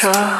have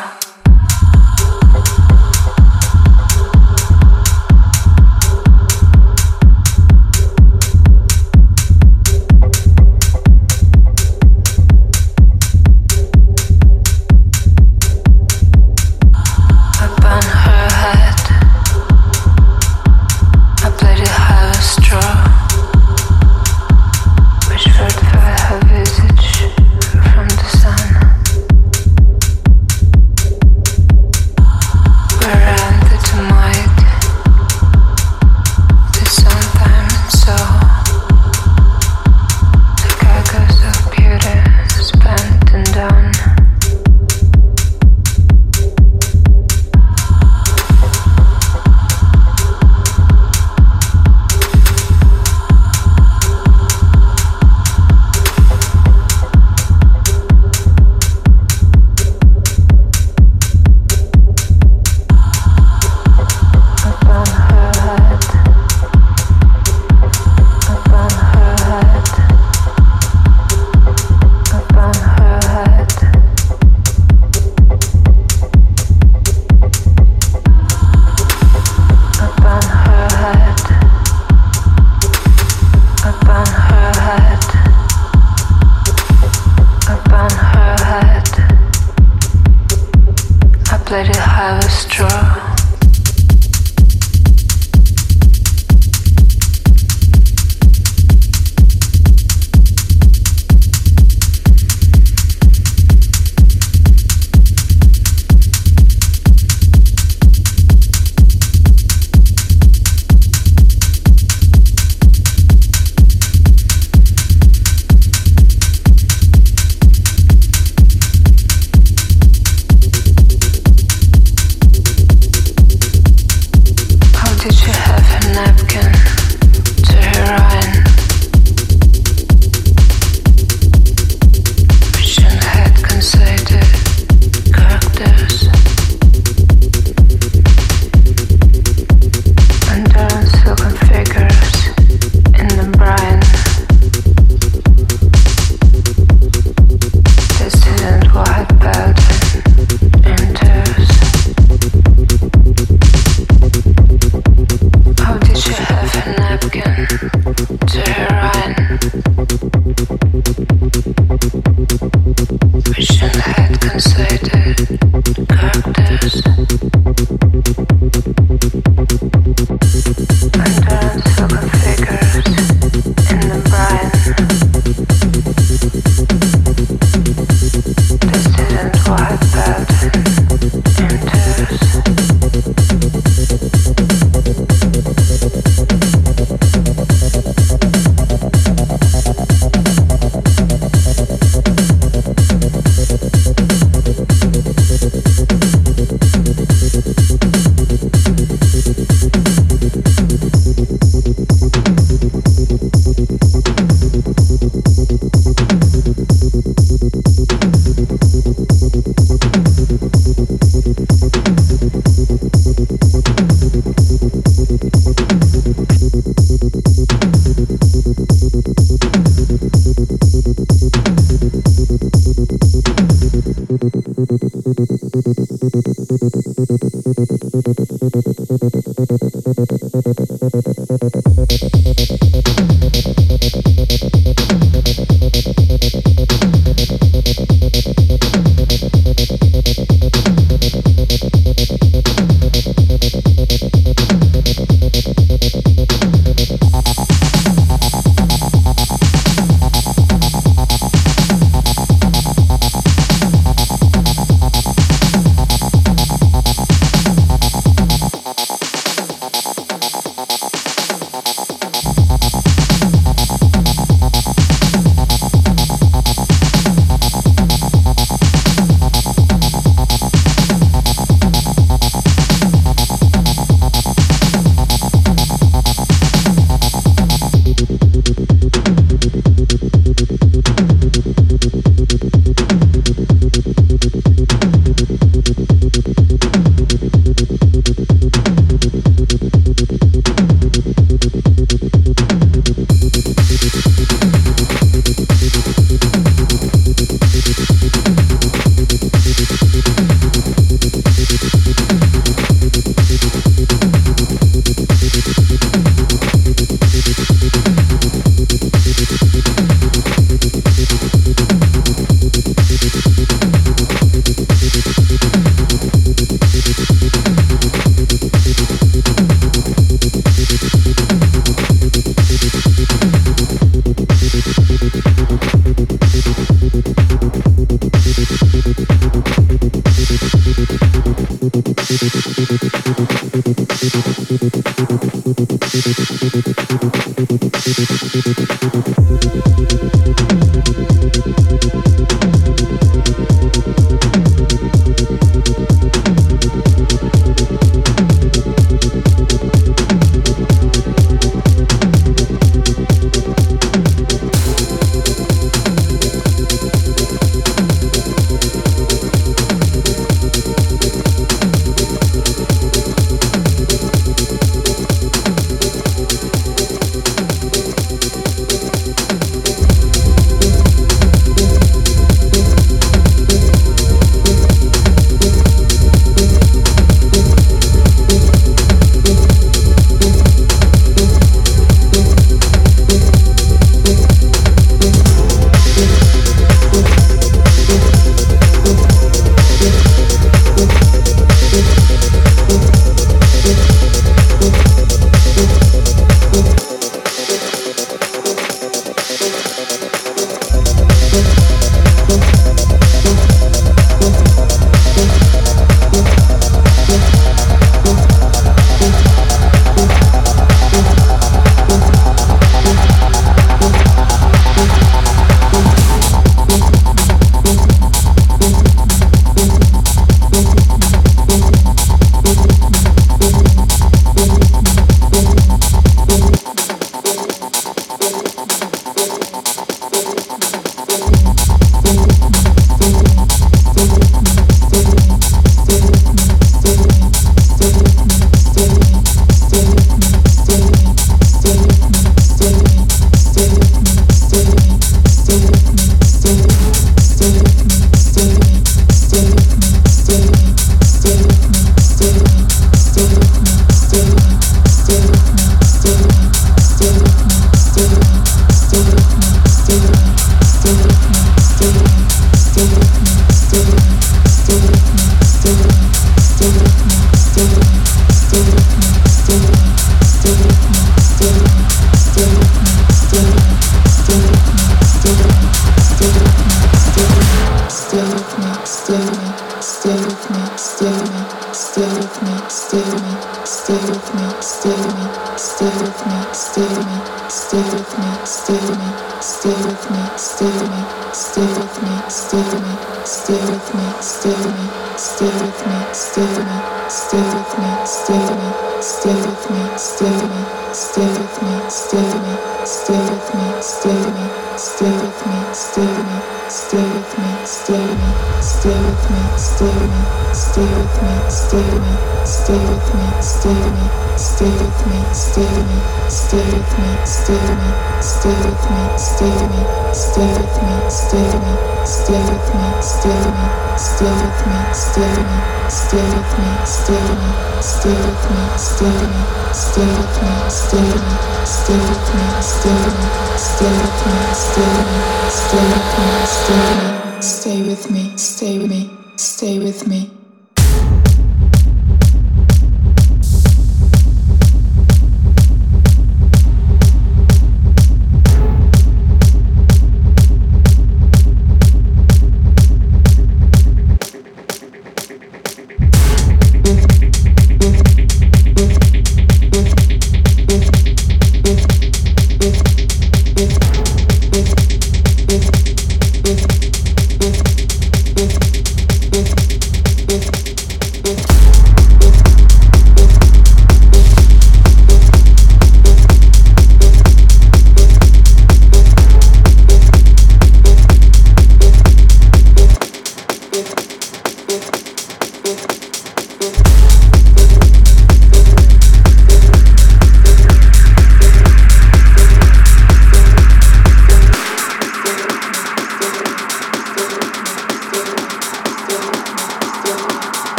stay with me, stay with me, stay with me.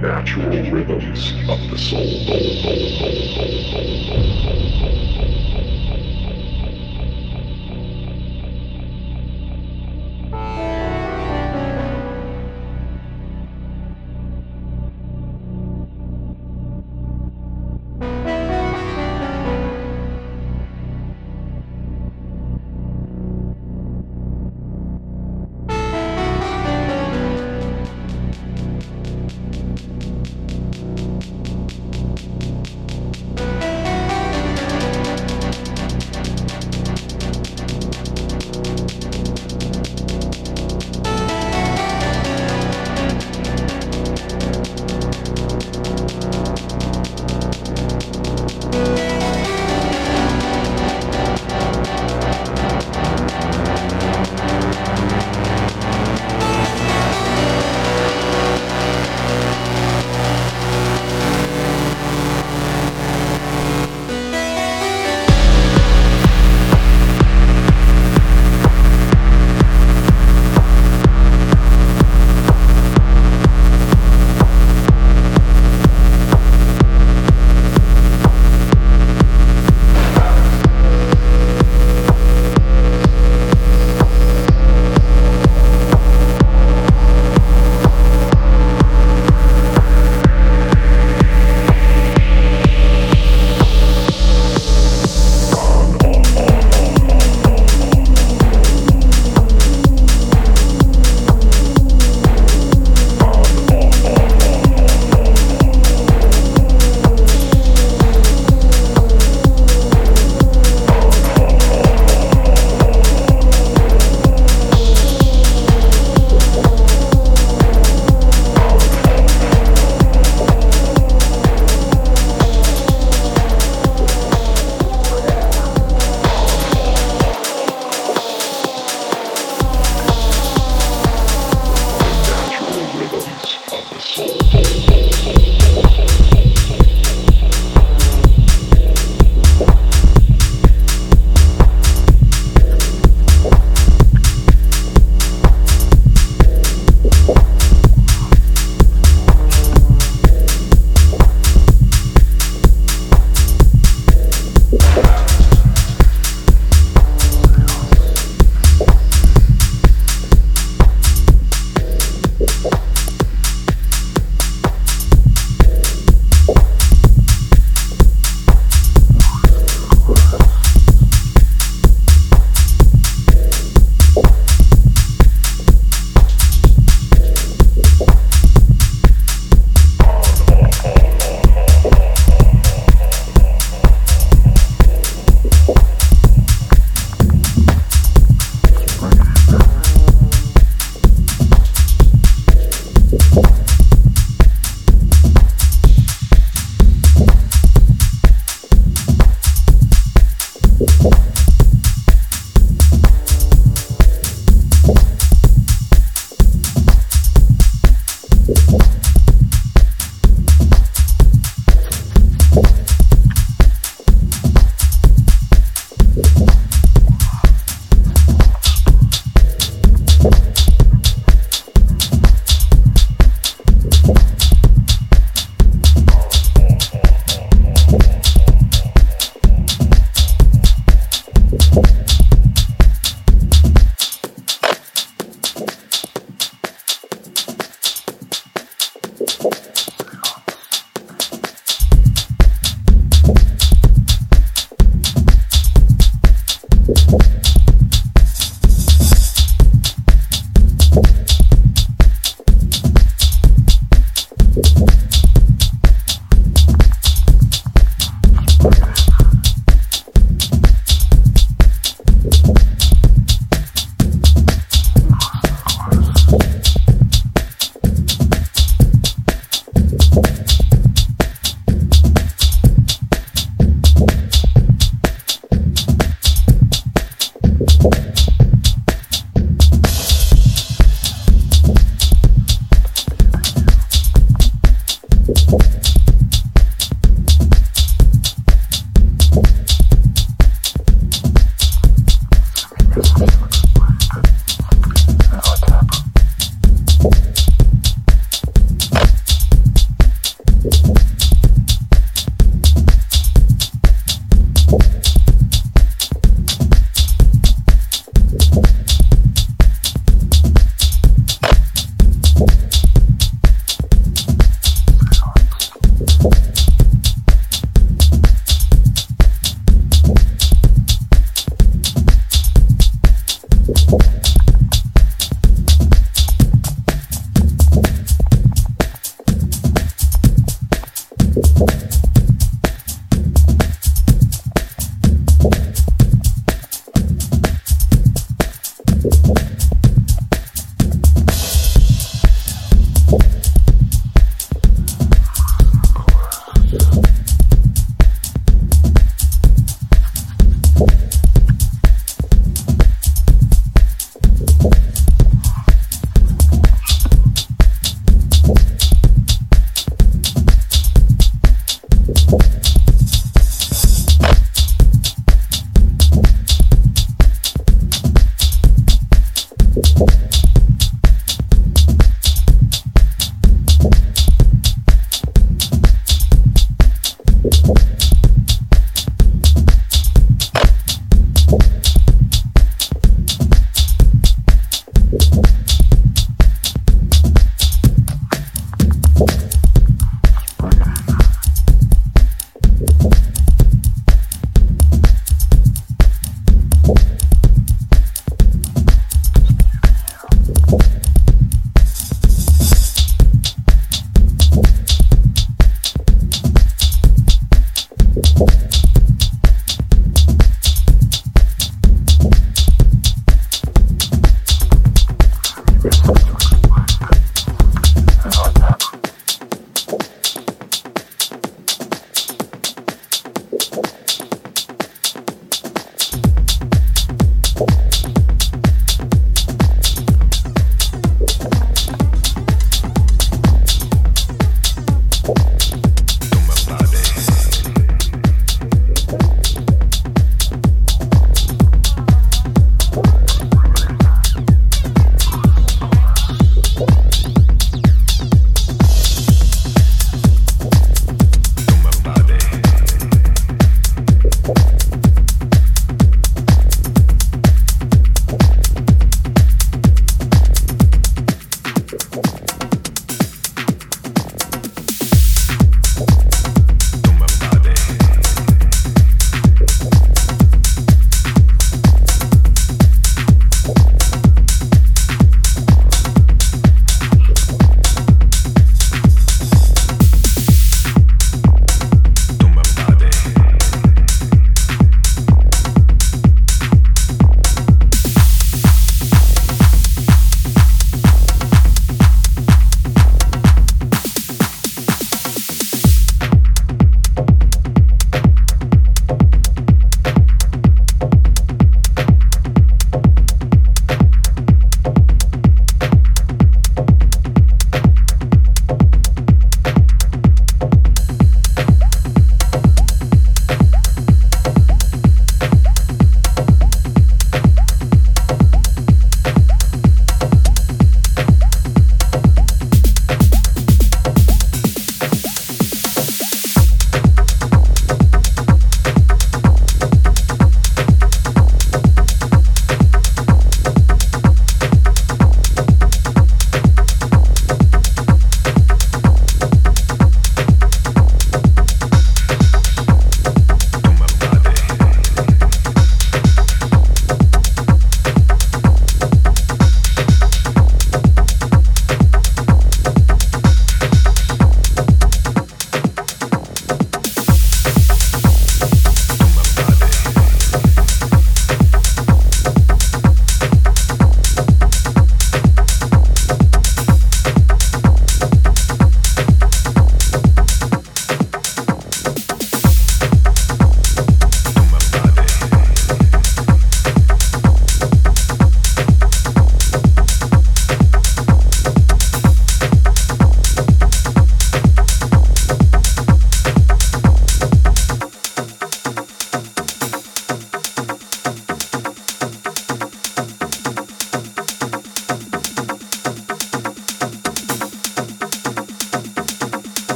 natural rhythms of the soul.